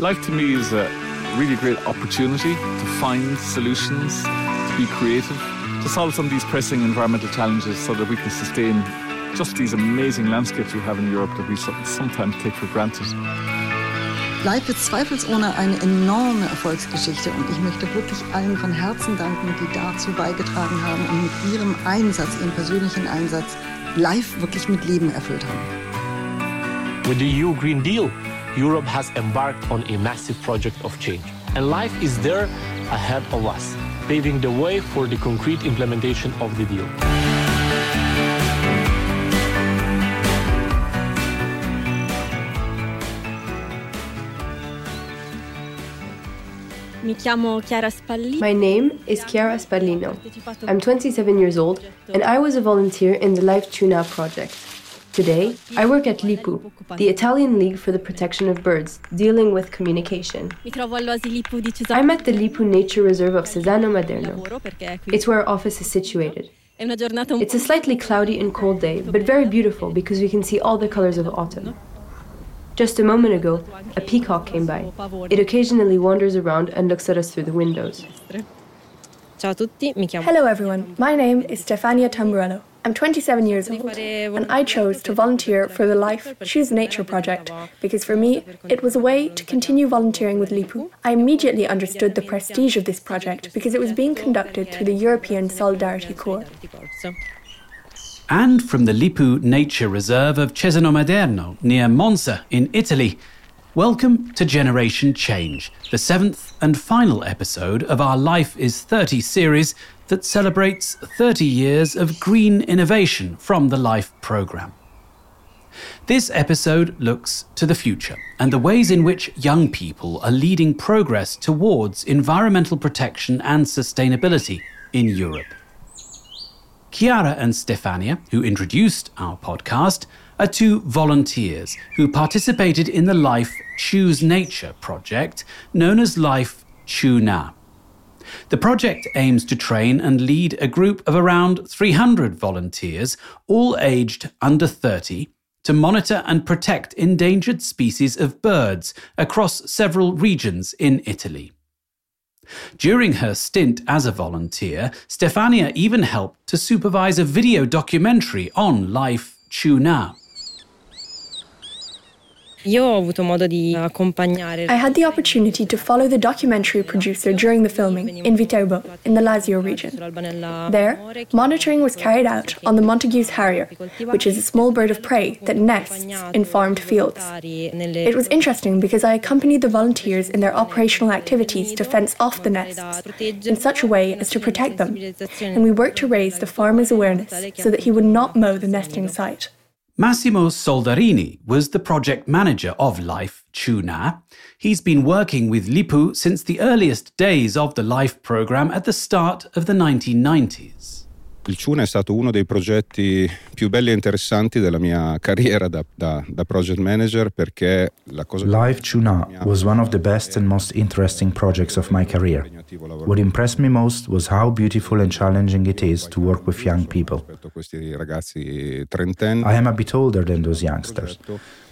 Life to me is a really great opportunity to find solutions, to be creative, to solve some of these pressing environmental challenges so that we can sustain just these amazing landscapes we have in Europe that we sometimes take for granted. Live ist zweifelsohne eine enorme Erfolgsgeschichte und ich möchte wirklich allen von Herzen danken, die dazu beigetragen haben und mit ihrem Einsatz, ihrem persönlichen Einsatz, Live wirklich mit Leben erfüllt haben. With the EU Green Deal, Europe has embarked on a massive project of change. And life is there ahead of us, paving the way for the concrete implementation of the deal. My name is Chiara Spallino. I'm 27 years old and I was a volunteer in the Life Choo-Na project. Today, I work at LIPU, the Italian League for the Protection of Birds, dealing with communication. I'm at the LIPU Nature Reserve of Cesano Maderno. It's where our office is situated. It's a slightly cloudy and cold day, but very beautiful because we can see all the colors of autumn. Just a moment ago, a peacock came by. It occasionally wanders around and looks at us through the windows. Hello, everyone. My name is Stefania Tamburello. I'm 27 years old, and I chose to volunteer for the Life Choose Nature project because for me, it was a way to continue volunteering with LIPU. I immediately understood the prestige of this project because it was being conducted through the European Solidarity Corps. And from the Lipu Nature Reserve of Cesano Maderno, near Monza in Italy, welcome to Generation Change, the seventh and final episode of our Life is 30 series that celebrates 30 years of green innovation from the LIFE programme. This episode looks to the future and the ways in which young people are leading progress towards environmental protection and sustainability in Europe. Chiara and Stefania, who introduced our podcast, are two volunteers who participated in the Life Choose Nature project known as Life Choo-Na. The project aims to train and lead a group of around 300 volunteers, all aged under 30, to monitor and protect endangered species of birds across several regions in Italy. During her stint as a volunteer, Stefania even helped to supervise a video documentary on life Choo-Na. I had the opportunity to follow the documentary producer during the filming in Viterbo, in the Lazio region. There, monitoring was carried out on the Montagu's harrier, which is a small bird of prey that nests in farmed fields. It was interesting because I accompanied the volunteers in their operational activities to fence off the nests in such a way as to protect them, and we worked to raise the farmer's awareness so that he would not mow the nesting site. Massimo Soldarini was the project manager of Life Choo-Na. He's been working with Lipu since the earliest days of the Life program at the start of the 1990s. Il Ciuna è stato uno dei progetti più belli e interessanti della mia carriera da, da, da project manager perché la cosa Live Ciuna was one of the best and most interesting projects of my career. What impressed me most was how beautiful and challenging it is to work with young people. I am a bit older than those youngsters.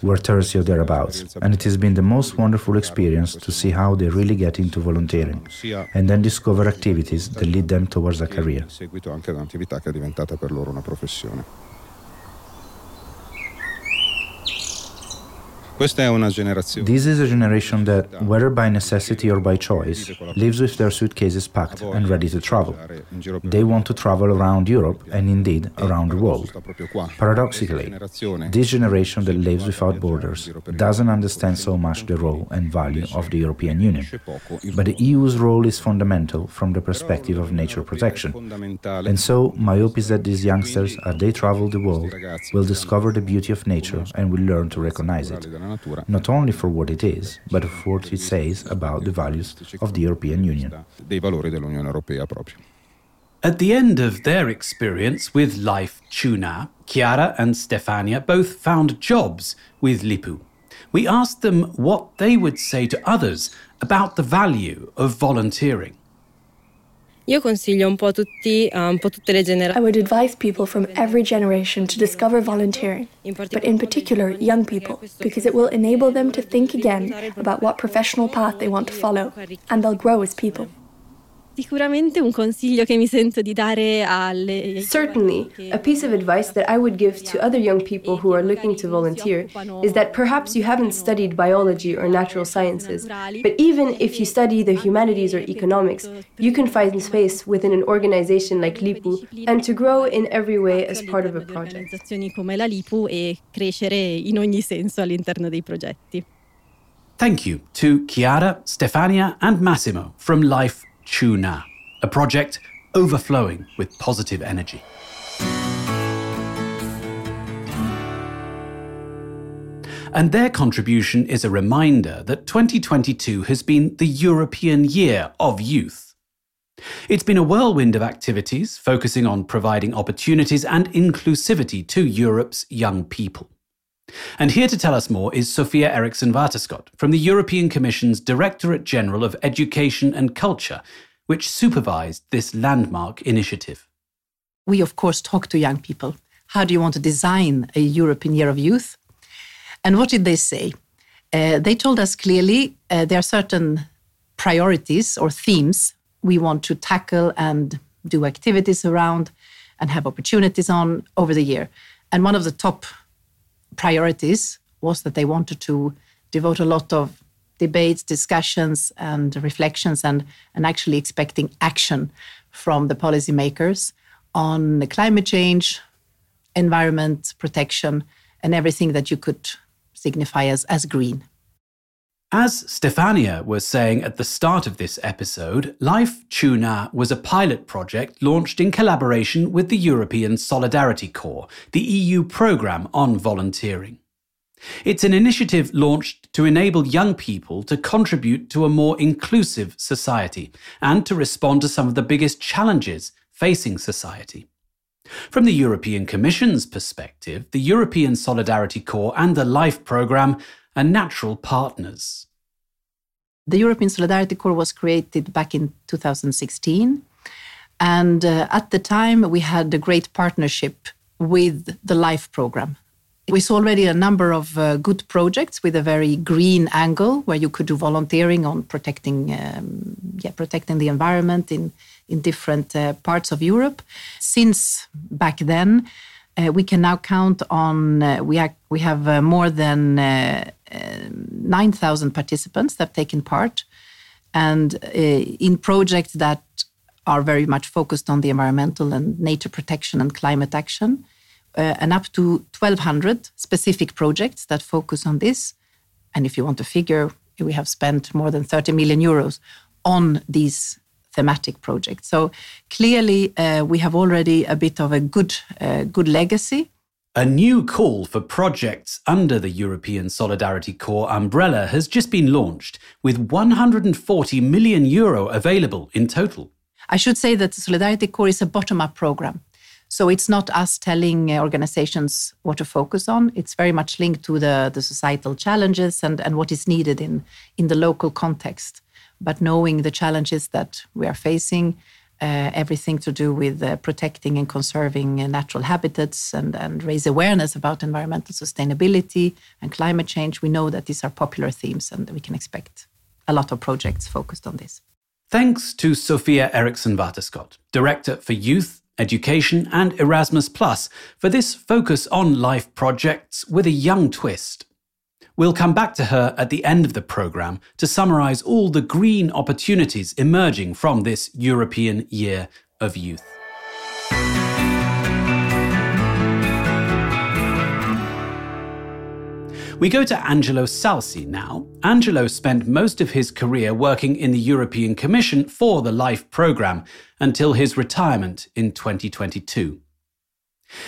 We're 30 or thereabouts, and it has been the most wonderful experience to see how they really get into volunteering and then discover activities that lead them towards a career un'attività che è diventata per loro una professione. This is a generation that, whether by necessity or by choice, lives with their suitcases packed and ready to travel. They want to travel around Europe and indeed around the world. Paradoxically, this generation that lives without borders doesn't understand so much the role and value of the European Union. But the EU's role is fundamental from the perspective of nature protection. And so, my hope is that these youngsters, as they travel the world, will discover the beauty of nature and will learn to recognize it. Not only for what it is, but for what it says about the values of the European Union. Dei valori dell'Unione Europea proprio. At the end of their experience with Life Choo-Na, Chiara and Stefania both found jobs with Lipu. We asked them what they would say to others about the value of volunteering. Io consiglio un po' tutti, uh, un po' tutte le generazioni. I would advise people from every generation to discover volunteering, but in particular young people, because it will enable them to think again about what professional path they want to follow, and they'll grow as people. Sicuramente un consiglio che mi sento di dare alle Certainly, a piece of advice that I would give to other young people who are looking to volunteer is that perhaps you haven't studied biology or natural sciences, but even if you study the humanities or economics, you can find space within an organization like LIPU and to grow in every way as part of a project. come la LIPU e crescere in ogni senso all'interno dei progetti. Thank you to Chiara, Stefania, and Massimo from Life Choo-Na, a project overflowing with positive energy. And their contribution is a reminder that 2022 has been the European Year of Youth. It's been a whirlwind of activities focusing on providing opportunities and inclusivity to Europe's young people. And here to tell us more is Sophia Eriksson Waterschoot from the European Commission's Directorate General of Education and Culture, which supervised this landmark initiative. We, of course, talked to young people. How do you want to design a European Year of Youth? And what did they say? Uh, they told us clearly uh, there are certain priorities or themes we want to tackle and do activities around and have opportunities on over the year. And one of the top priorities was that they wanted to devote a lot of debates, discussions, and reflections, and, and actually expecting action from the policymakers on climate change, environment protection, and everything that you could signify as, as green. As Stefania was saying at the start of this episode, Life Choo-Na was a pilot project launched in collaboration with the European Solidarity Corps, the EU programme on volunteering. It's an initiative launched to enable young people to contribute to a more inclusive society and to respond to some of the biggest challenges facing society. From the European Commission's perspective, the European Solidarity Corps and the LIFE programme are natural partners. The European Solidarity Corps was created back in 2016. And uh, at the time, we had a great partnership with the LIFE program. We saw already a number of uh, good projects with a very green angle, where you could do volunteering on protecting, um, yeah, protecting the environment in in different uh, parts of Europe. Since back then, we can now count on uh, we, we have uh, more than uh, uh, 9,000 participants that have taken part, and in projects that are very much focused on the environmental and nature protection and climate action, and up to 1,200 specific projects that focus on this. And if you want to figure, we have spent more than 30 million euros on these thematic project. So clearly, uh, we have already a bit of a good, uh, good legacy. A new call for projects under the European Solidarity Corps umbrella has just been launched, with 140 million euro available in total. I should say that the Solidarity Corps is a bottom up program. So it's not us telling uh, organizations what to focus on. It's very much linked to the, the societal challenges and, and what is needed in, in the local context but knowing the challenges that we are facing, uh, everything to do with uh, protecting and conserving uh, natural habitats and, and raise awareness about environmental sustainability and climate change. We know that these are popular themes and we can expect a lot of projects focused on this. Thanks to Sophia Eriksson Waterschoot, Director for Youth, Education and Erasmus Plus, for this focus on life projects with a young twist. We'll come back to her at the end of the programme to summarise all the green opportunities emerging from this European Year of Youth. We go to Angelo Salsi now. Angelo spent most of his career working in the European Commission for the LIFE programme until his retirement in 2022.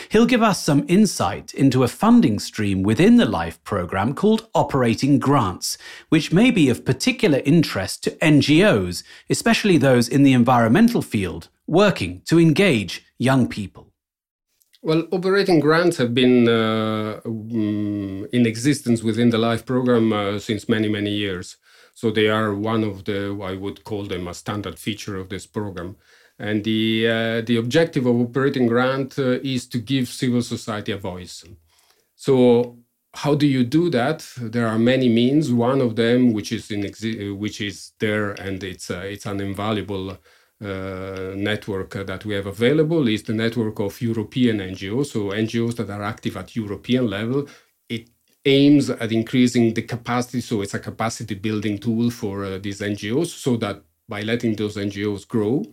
He'll give us some insight into a funding stream within the LIFE programme called Operating Grants, which may be of particular interest to NGOs, especially those in the environmental field, working to engage young people. Well, operating grants have been uh, um, in existence within the LIFE program uh, since many, many years. So they are one of the, I would call them a standard feature of this program. And the, uh, the objective of Operating Grant uh, is to give civil society a voice. So, how do you do that? There are many means. One of them, which is in exi- which is there, and it's uh, it's an invaluable uh, network that we have available, is the network of European NGOs. So NGOs that are active at European level. It aims at increasing the capacity. So it's a capacity building tool for uh, these NGOs, so that by letting those NGOs grow,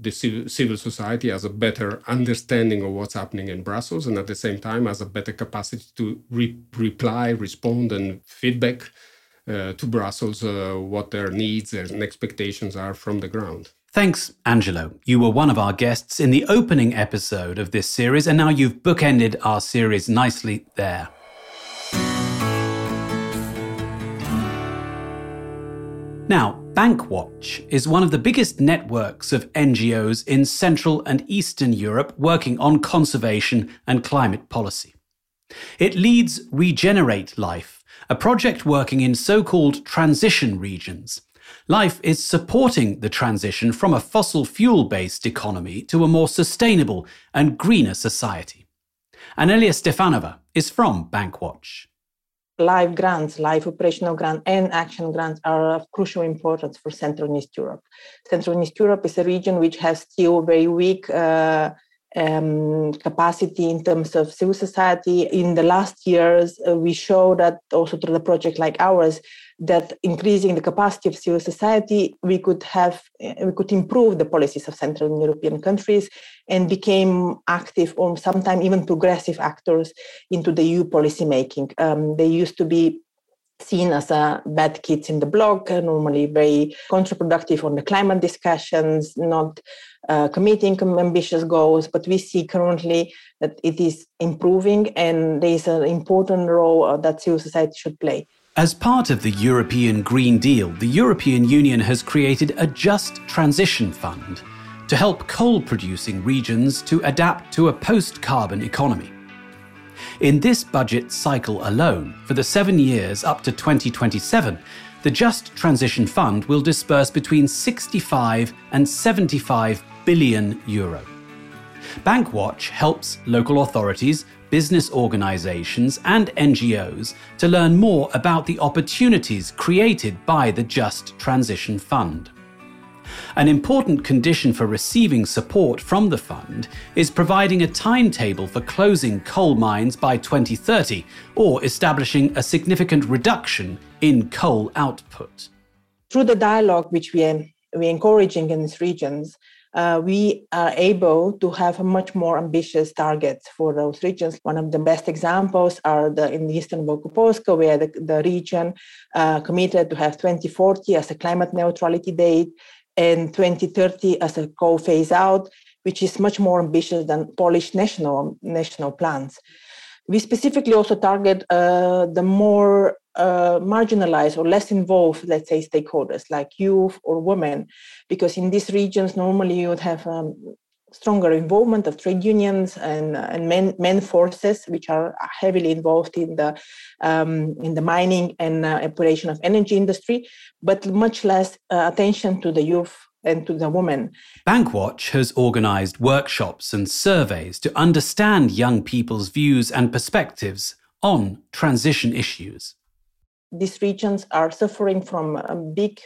the civil society has a better understanding of what's happening in Brussels and at the same time has a better capacity to re- reply, respond, and feedback uh, to Brussels uh, what their needs and expectations are from the ground. Thanks, Angelo. You were one of our guests in the opening episode of this series, and now you've bookended our series nicely there. Now, Bankwatch is one of the biggest networks of NGOs in Central and Eastern Europe working on conservation and climate policy. It leads Regenerate Life, a project working in so called transition regions. Life is supporting the transition from a fossil fuel based economy to a more sustainable and greener society. Anelia Stefanova is from Bankwatch live grants, live operational grants, and action grants are of crucial importance for Central and East Europe. Central and East Europe is a region which has still very weak uh, um, capacity in terms of civil society. In the last years, uh, we show that also through the project like ours, that increasing the capacity of civil society, we could have uh, we could improve the policies of Central European countries and became active or sometimes even progressive actors into the EU policy making. Um, they used to be seen as a bad kids in the block, normally very counterproductive on the climate discussions, not uh, committing ambitious goals. But we see currently that it is improving, and there is an important role uh, that civil society should play. As part of the European Green Deal, the European Union has created a Just Transition Fund to help coal producing regions to adapt to a post carbon economy. In this budget cycle alone, for the seven years up to 2027, the Just Transition Fund will disburse between 65 and 75 billion euro. Bankwatch helps local authorities, business organizations, and NGOs to learn more about the opportunities created by the Just Transition Fund. An important condition for receiving support from the fund is providing a timetable for closing coal mines by 2030 or establishing a significant reduction in coal output. Through the dialogue which we are, we encouraging in these regions, uh, we are able to have much more ambitious targets for those regions. One of the best examples are the in the Eastern Wielkopolska, where the, the region uh, committed to have 2040 as a climate neutrality date and 2030 as a coal phase out, which is much more ambitious than Polish national national plans. We specifically also target uh, the more uh, marginalized or less involved, let's say, stakeholders like youth or women, because in these regions normally you would have um, stronger involvement of trade unions and, and men, men forces, which are heavily involved in the um, in the mining and uh, operation of energy industry, but much less uh, attention to the youth and to the women. Bankwatch has organized workshops and surveys to understand young people's views and perspectives on transition issues. These regions are suffering from a big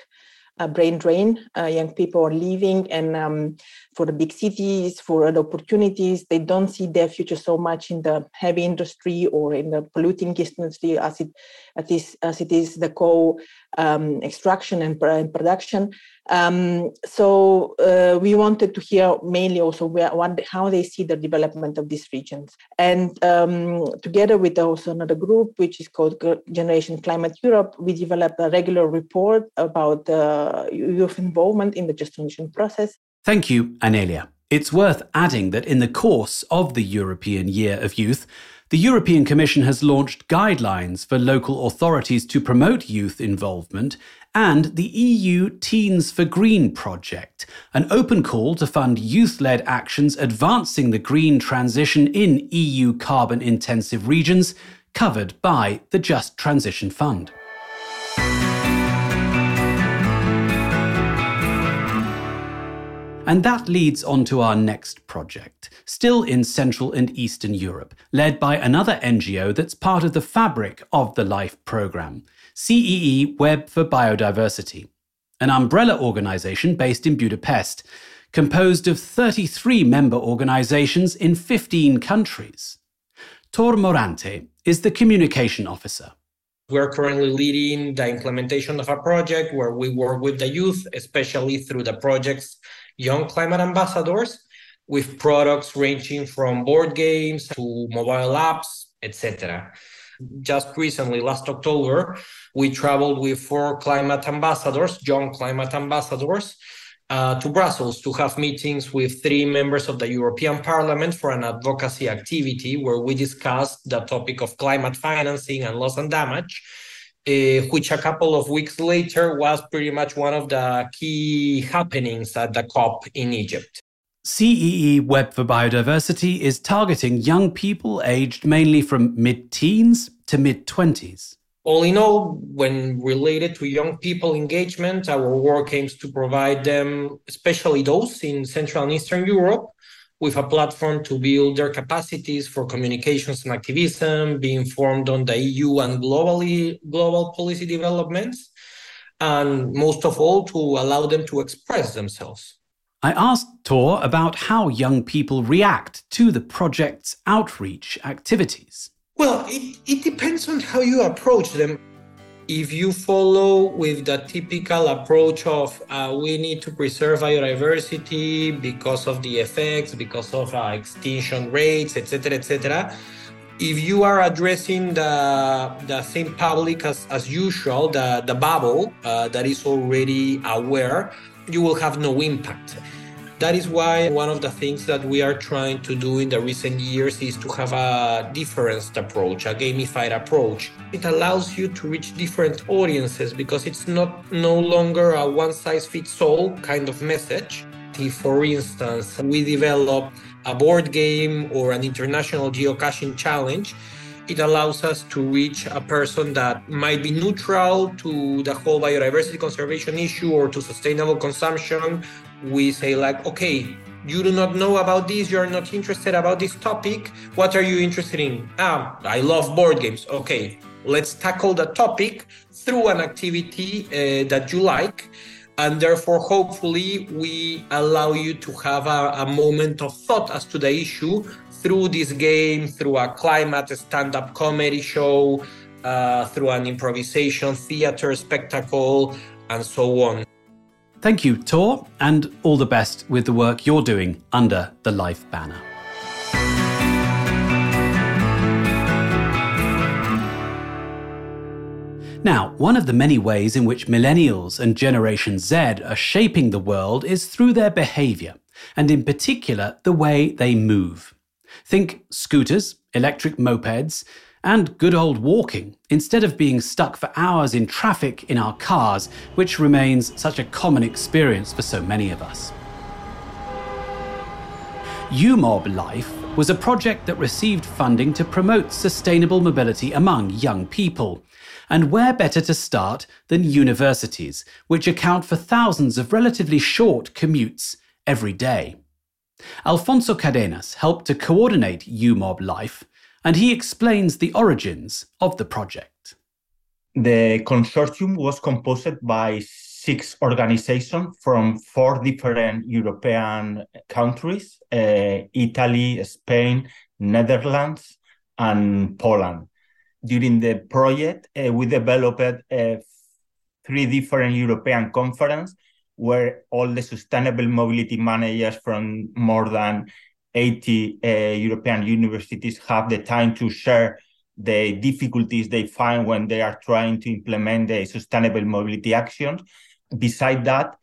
uh, brain drain. Uh, young people are leaving, and um, for the big cities, for other opportunities, they don't see their future so much in the heavy industry or in the polluting industry as it as it is, as it is the coal um, extraction and, production. Um, so uh, we wanted to hear mainly also where, what, how they see the development of these regions. And um, together with also another group, which is called Generation Climate Europe, we developed a regular report about uh, youth involvement in the just transition process. Thank you, Anelia. It's worth adding that in the course of the European Year of Youth, the European Commission has launched guidelines for local authorities to promote youth involvement and the EU Teens for Green project, an open call to fund youth led actions advancing the green transition in EU carbon intensive regions covered by the Just Transition Fund. And that leads on to our next project, still in Central and Eastern Europe, led by another NGO that's part of the fabric of the LIFE programme, CEE Web for Biodiversity, an umbrella organisation based in Budapest, composed of 33 member organisations in 15 countries. Tor Morante is the communication officer. We're currently leading the implementation of a project where we work with the youth, especially through the project's Young Climate Ambassadors, with products ranging from board games to mobile apps, etc. Just recently, last October, we traveled with four climate ambassadors, young climate ambassadors, uh, to Brussels to have meetings with three members of the European Parliament for an advocacy activity where we discussed the topic of climate financing and loss and damage, uh, which a couple of weeks later was pretty much one of the key happenings at the COP in Egypt. CEE Web for Biodiversity is targeting young people aged mainly from mid teens to mid 20s. All in all, when related to young people engagement, our work aims to provide them, especially those in Central and Eastern Europe, with a platform to build their capacities for communications and activism, be informed on the EU and globally global policy developments, and most of all, to allow them to express themselves. I asked Tor about how young people react to the project's outreach activities. Well, it, it depends on how you approach them. If you follow with the typical approach of uh, we need to preserve biodiversity because of the effects, because of uh, extinction rates, etc., etc., if you are addressing the, the same public as, as usual, the, the bubble uh, that is already aware, you will have no impact. That is why one of the things that we are trying to do in the recent years is to have a different approach, a gamified approach. It allows you to reach different audiences because it's not no longer a one size fits all kind of message. If, for instance, we develop a board game or an international geocaching challenge, it allows us to reach a person that might be neutral to the whole biodiversity conservation issue or to sustainable consumption we say like okay you do not know about this you're not interested about this topic what are you interested in? Ah i love board games. Okay let's tackle the topic through an activity uh, that you like and therefore hopefully we allow you to have a, a moment of thought as to the issue through this game through a climate stand-up comedy show uh, through an improvisation theater spectacle and so on Thank you, Tor, and all the best with the work you're doing under the Life banner. Now, one of the many ways in which millennials and Generation Z are shaping the world is through their behaviour, and in particular, the way they move. Think scooters, electric mopeds, and good old walking, instead of being stuck for hours in traffic in our cars, which remains such a common experience for so many of us. UMOB Life was a project that received funding to promote sustainable mobility among young people. And where better to start than universities, which account for thousands of relatively short commutes every day? Alfonso Cadenas helped to coordinate UMOB Life and he explains the origins of the project. The consortium was composed by six organizations from four different European countries uh, Italy, Spain, Netherlands, and Poland. During the project, uh, we developed uh, three different European conferences where all the sustainable mobility managers from more than 80 uh, European universities have the time to share the difficulties they find when they are trying to implement the sustainable mobility actions. Beside that,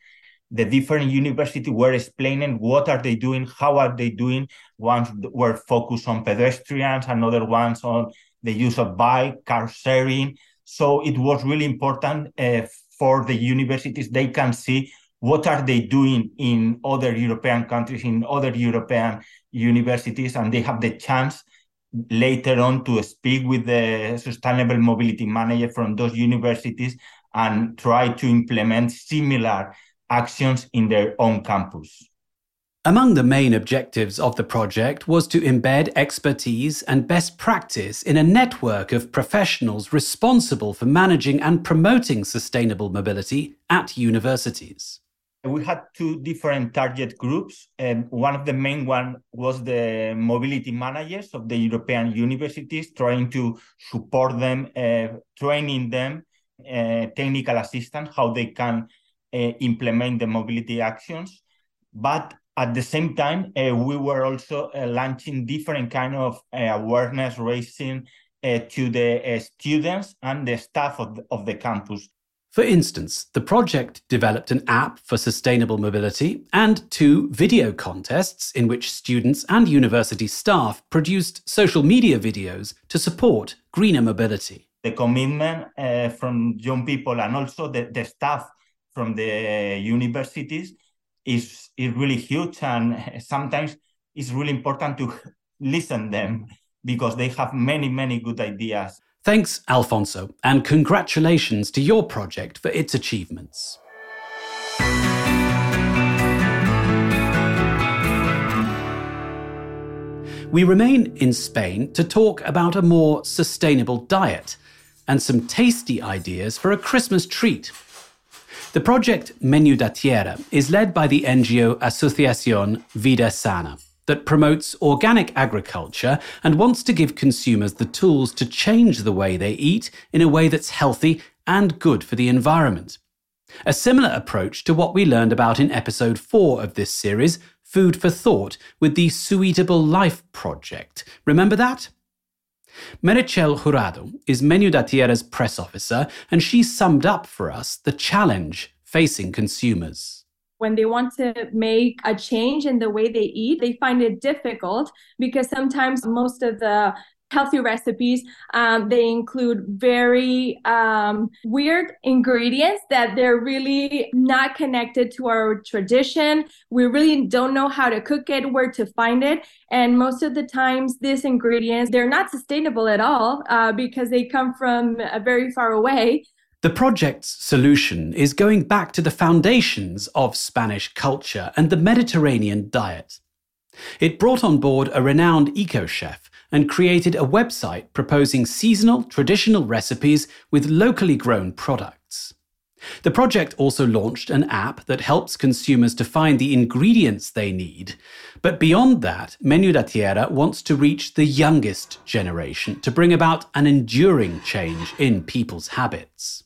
the different universities were explaining what are they doing, how are they doing. Ones were focused on pedestrians, and other ones on the use of bike, car sharing. So it was really important uh, for the universities. They can see what are they doing in other European countries, in other European universities, and they have the chance later on to speak with the sustainable mobility manager from those universities and try to implement similar actions in their own campus. Among the main objectives of the project was to embed expertise and best practice in a network of professionals responsible for managing and promoting sustainable mobility at universities. We had two different target groups, and one of the main one was the mobility managers of the European universities, trying to support them, uh, training them, uh, technical assistance, how they can uh, implement the mobility actions. But at the same time, uh, we were also uh, launching different kind of uh, awareness raising to the students and the staff of the, of the campus. For instance, the project developed an app for sustainable mobility and two video contests in which students and university staff produced social media videos to support greener mobility. The commitment uh, from young people and also the, the staff from the universities is is really huge and sometimes it's really important to listen them because they have many many good ideas thanks alfonso and congratulations to your project for its achievements. We remain in spain to talk about a more sustainable diet and some tasty ideas for a christmas treat. The project Menú da Tierra is led by the NGO Asociación Vida Sana that promotes organic agriculture and wants to give consumers the tools to change the way they eat in a way that's healthy and good for the environment. A similar approach to what we learned about in episode 4 of this series, Food for Thought, with the SU-EATABLE Life Project. Remember that? Meritxell Jurado is Menú da Tierra's press officer, and she summed up for us the challenge facing consumers. When they want to make a change in the way they eat, they find it difficult because sometimes most of the healthy recipes. Um, they include very um, weird ingredients that they're really not connected to our tradition. We really don't know how to cook it, where to find it. And most of the times, these ingredients, they're not sustainable at all uh, because they come from uh, very far away. The project's solution is going back to the foundations of Spanish culture and the Mediterranean diet. It brought on board a renowned eco chef and created a website proposing seasonal, traditional recipes with locally grown products. The project also launched an app that helps consumers to find the ingredients they need. But beyond that, Menú da Tierra wants to reach the youngest generation to bring about an enduring change in people's habits.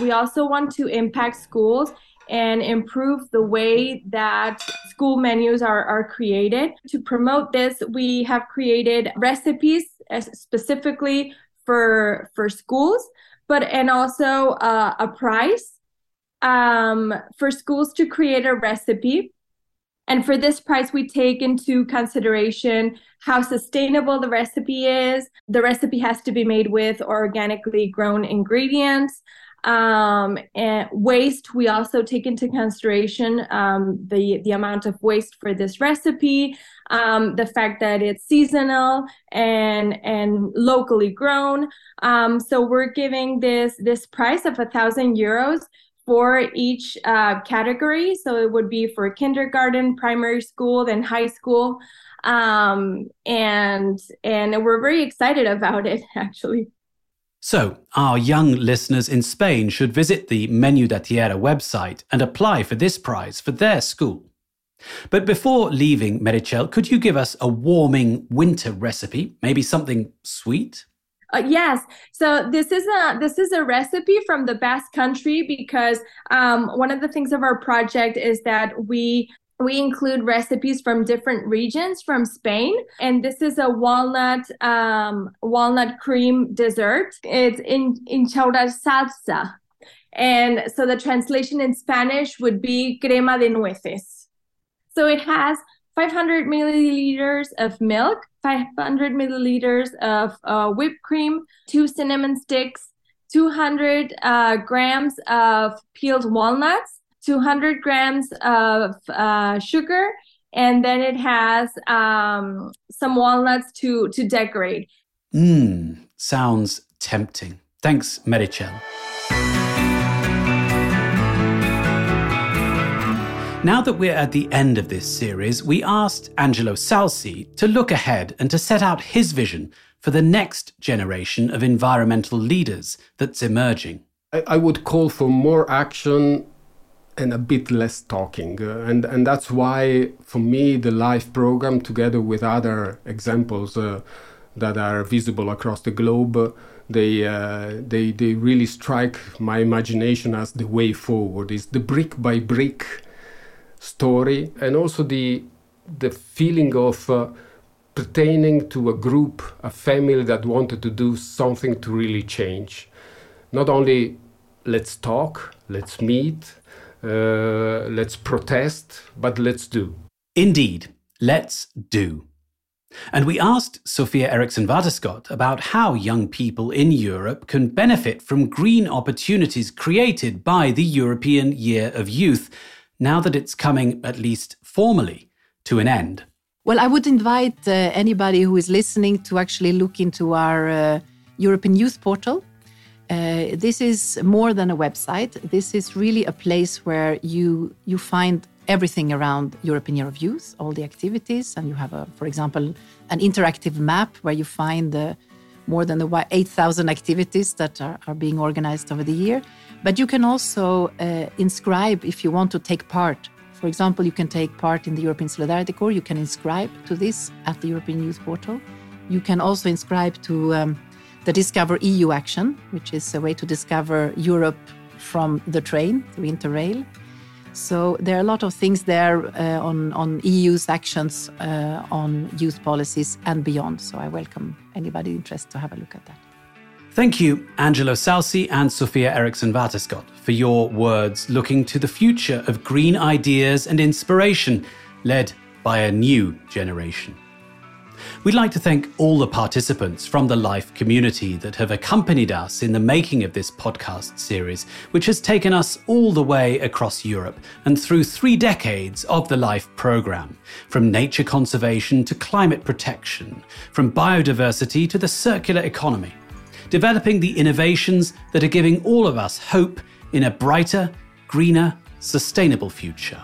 We also want to impact schools and improve the way that school menus are, are created. To promote this, we have created recipes specifically for for schools, but and also uh, a prize um, for schools to create a recipe. And for this price, we take into consideration how sustainable the recipe is. The recipe has to be made with organically grown ingredients um, and waste we also take into consideration um, the the amount of waste for this recipe um, the fact that it's seasonal and and locally grown. Um, so we're giving this this price of a thousand euros for each uh, category. So it would be for kindergarten primary school then high school. Um, and and we're very excited about it actually so, our young listeners in Spain should visit the Menú da Tierra website and apply for this prize for their school. But before leaving, Meritxell, could you give us a warming winter recipe? Maybe something sweet? Uh, yes. So this is a this is a recipe from the Basque Country because um, one of the things of our project is that we we include recipes from different regions from Spain, and this is a walnut um, walnut cream dessert. It's in hinchauras salsa, and so the translation in Spanish would be crema de nueces. So it has 500 milliliters of milk, 500 milliliters of uh, whipped cream, two cinnamon sticks, 200 uh, grams of peeled walnuts 200 grams of uh, sugar, and then it has um, some walnuts to to decorate. Mmm, sounds tempting. Thanks, Meritxell. Now that we're at the end of this series, we asked Angelo Salsi to look ahead and to set out his vision for the next generation of environmental leaders that's emerging. I, would call for more action and a bit less talking. Uh, and, and that's why, for me, the LIFE program, together with other examples uh, that are visible across the globe, uh, they, uh, they, they really strike my imagination as the way forward. It's the brick by brick story and also the, the feeling of uh, pertaining to a group, a family that wanted to do something to really change. Not only let's talk, let's meet, uh, let's protest, but let's do. Indeed, let's do. And we asked Sophia Eriksson Waterschoot about how young people in Europe can benefit from green opportunities created by the European Year of Youth, now that it's coming, at least formally, to an end. Well, I would invite uh, anybody who is listening to actually look into our uh, European Youth Portal. Uh, this is more than a website. This is really a place where you you find everything around European Year of Youth, all the activities, and you have a, for example, an interactive map where you find the more than the 8,000 activities that are, are, being organized over the year. But you can also uh, inscribe if you want to take part. For example, you can take part in the European Solidarity Corps. You can inscribe to this at the European Youth Portal. You can also inscribe to um, the Discover EU action, which is a way to discover Europe from the train through Interrail. So there are a lot of things there uh, on, on EU's actions uh, on youth policies and beyond. So I welcome anybody interested to have a look at that. Thank you, Angelo Salsi and Sophia Eriksson Waterschoot, for your words looking to the future of green ideas and inspiration led by a new generation. We'd like to thank all the participants from the Life community that have accompanied us in the making of this podcast series, which has taken us all the way across Europe and through three decades of the Life programme, from nature conservation to climate protection, from biodiversity to the circular economy, developing the innovations that are giving all of us hope in a brighter, greener, sustainable future.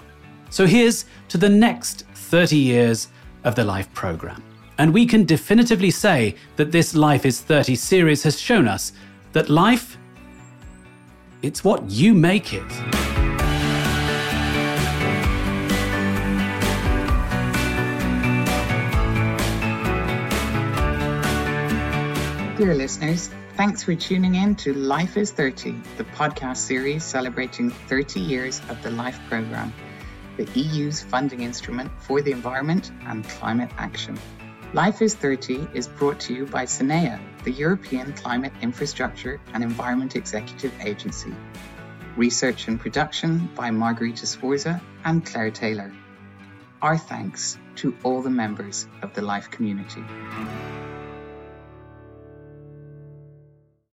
So here's to the next 30 years of the Life programme. And we can definitively say that this Life is 30 series has shown us that life, it's what you make it. Dear listeners, thanks for tuning in to Life is 30, the podcast series celebrating 30 years of the LIFE programme, the EU's funding instrument for the environment and climate action. Life is 30 is brought to you by CINEA, the European Climate Infrastructure and Environment Executive Agency. Research and production by Margarita Sforza and Claire Taylor. Our thanks to all the members of the Life community.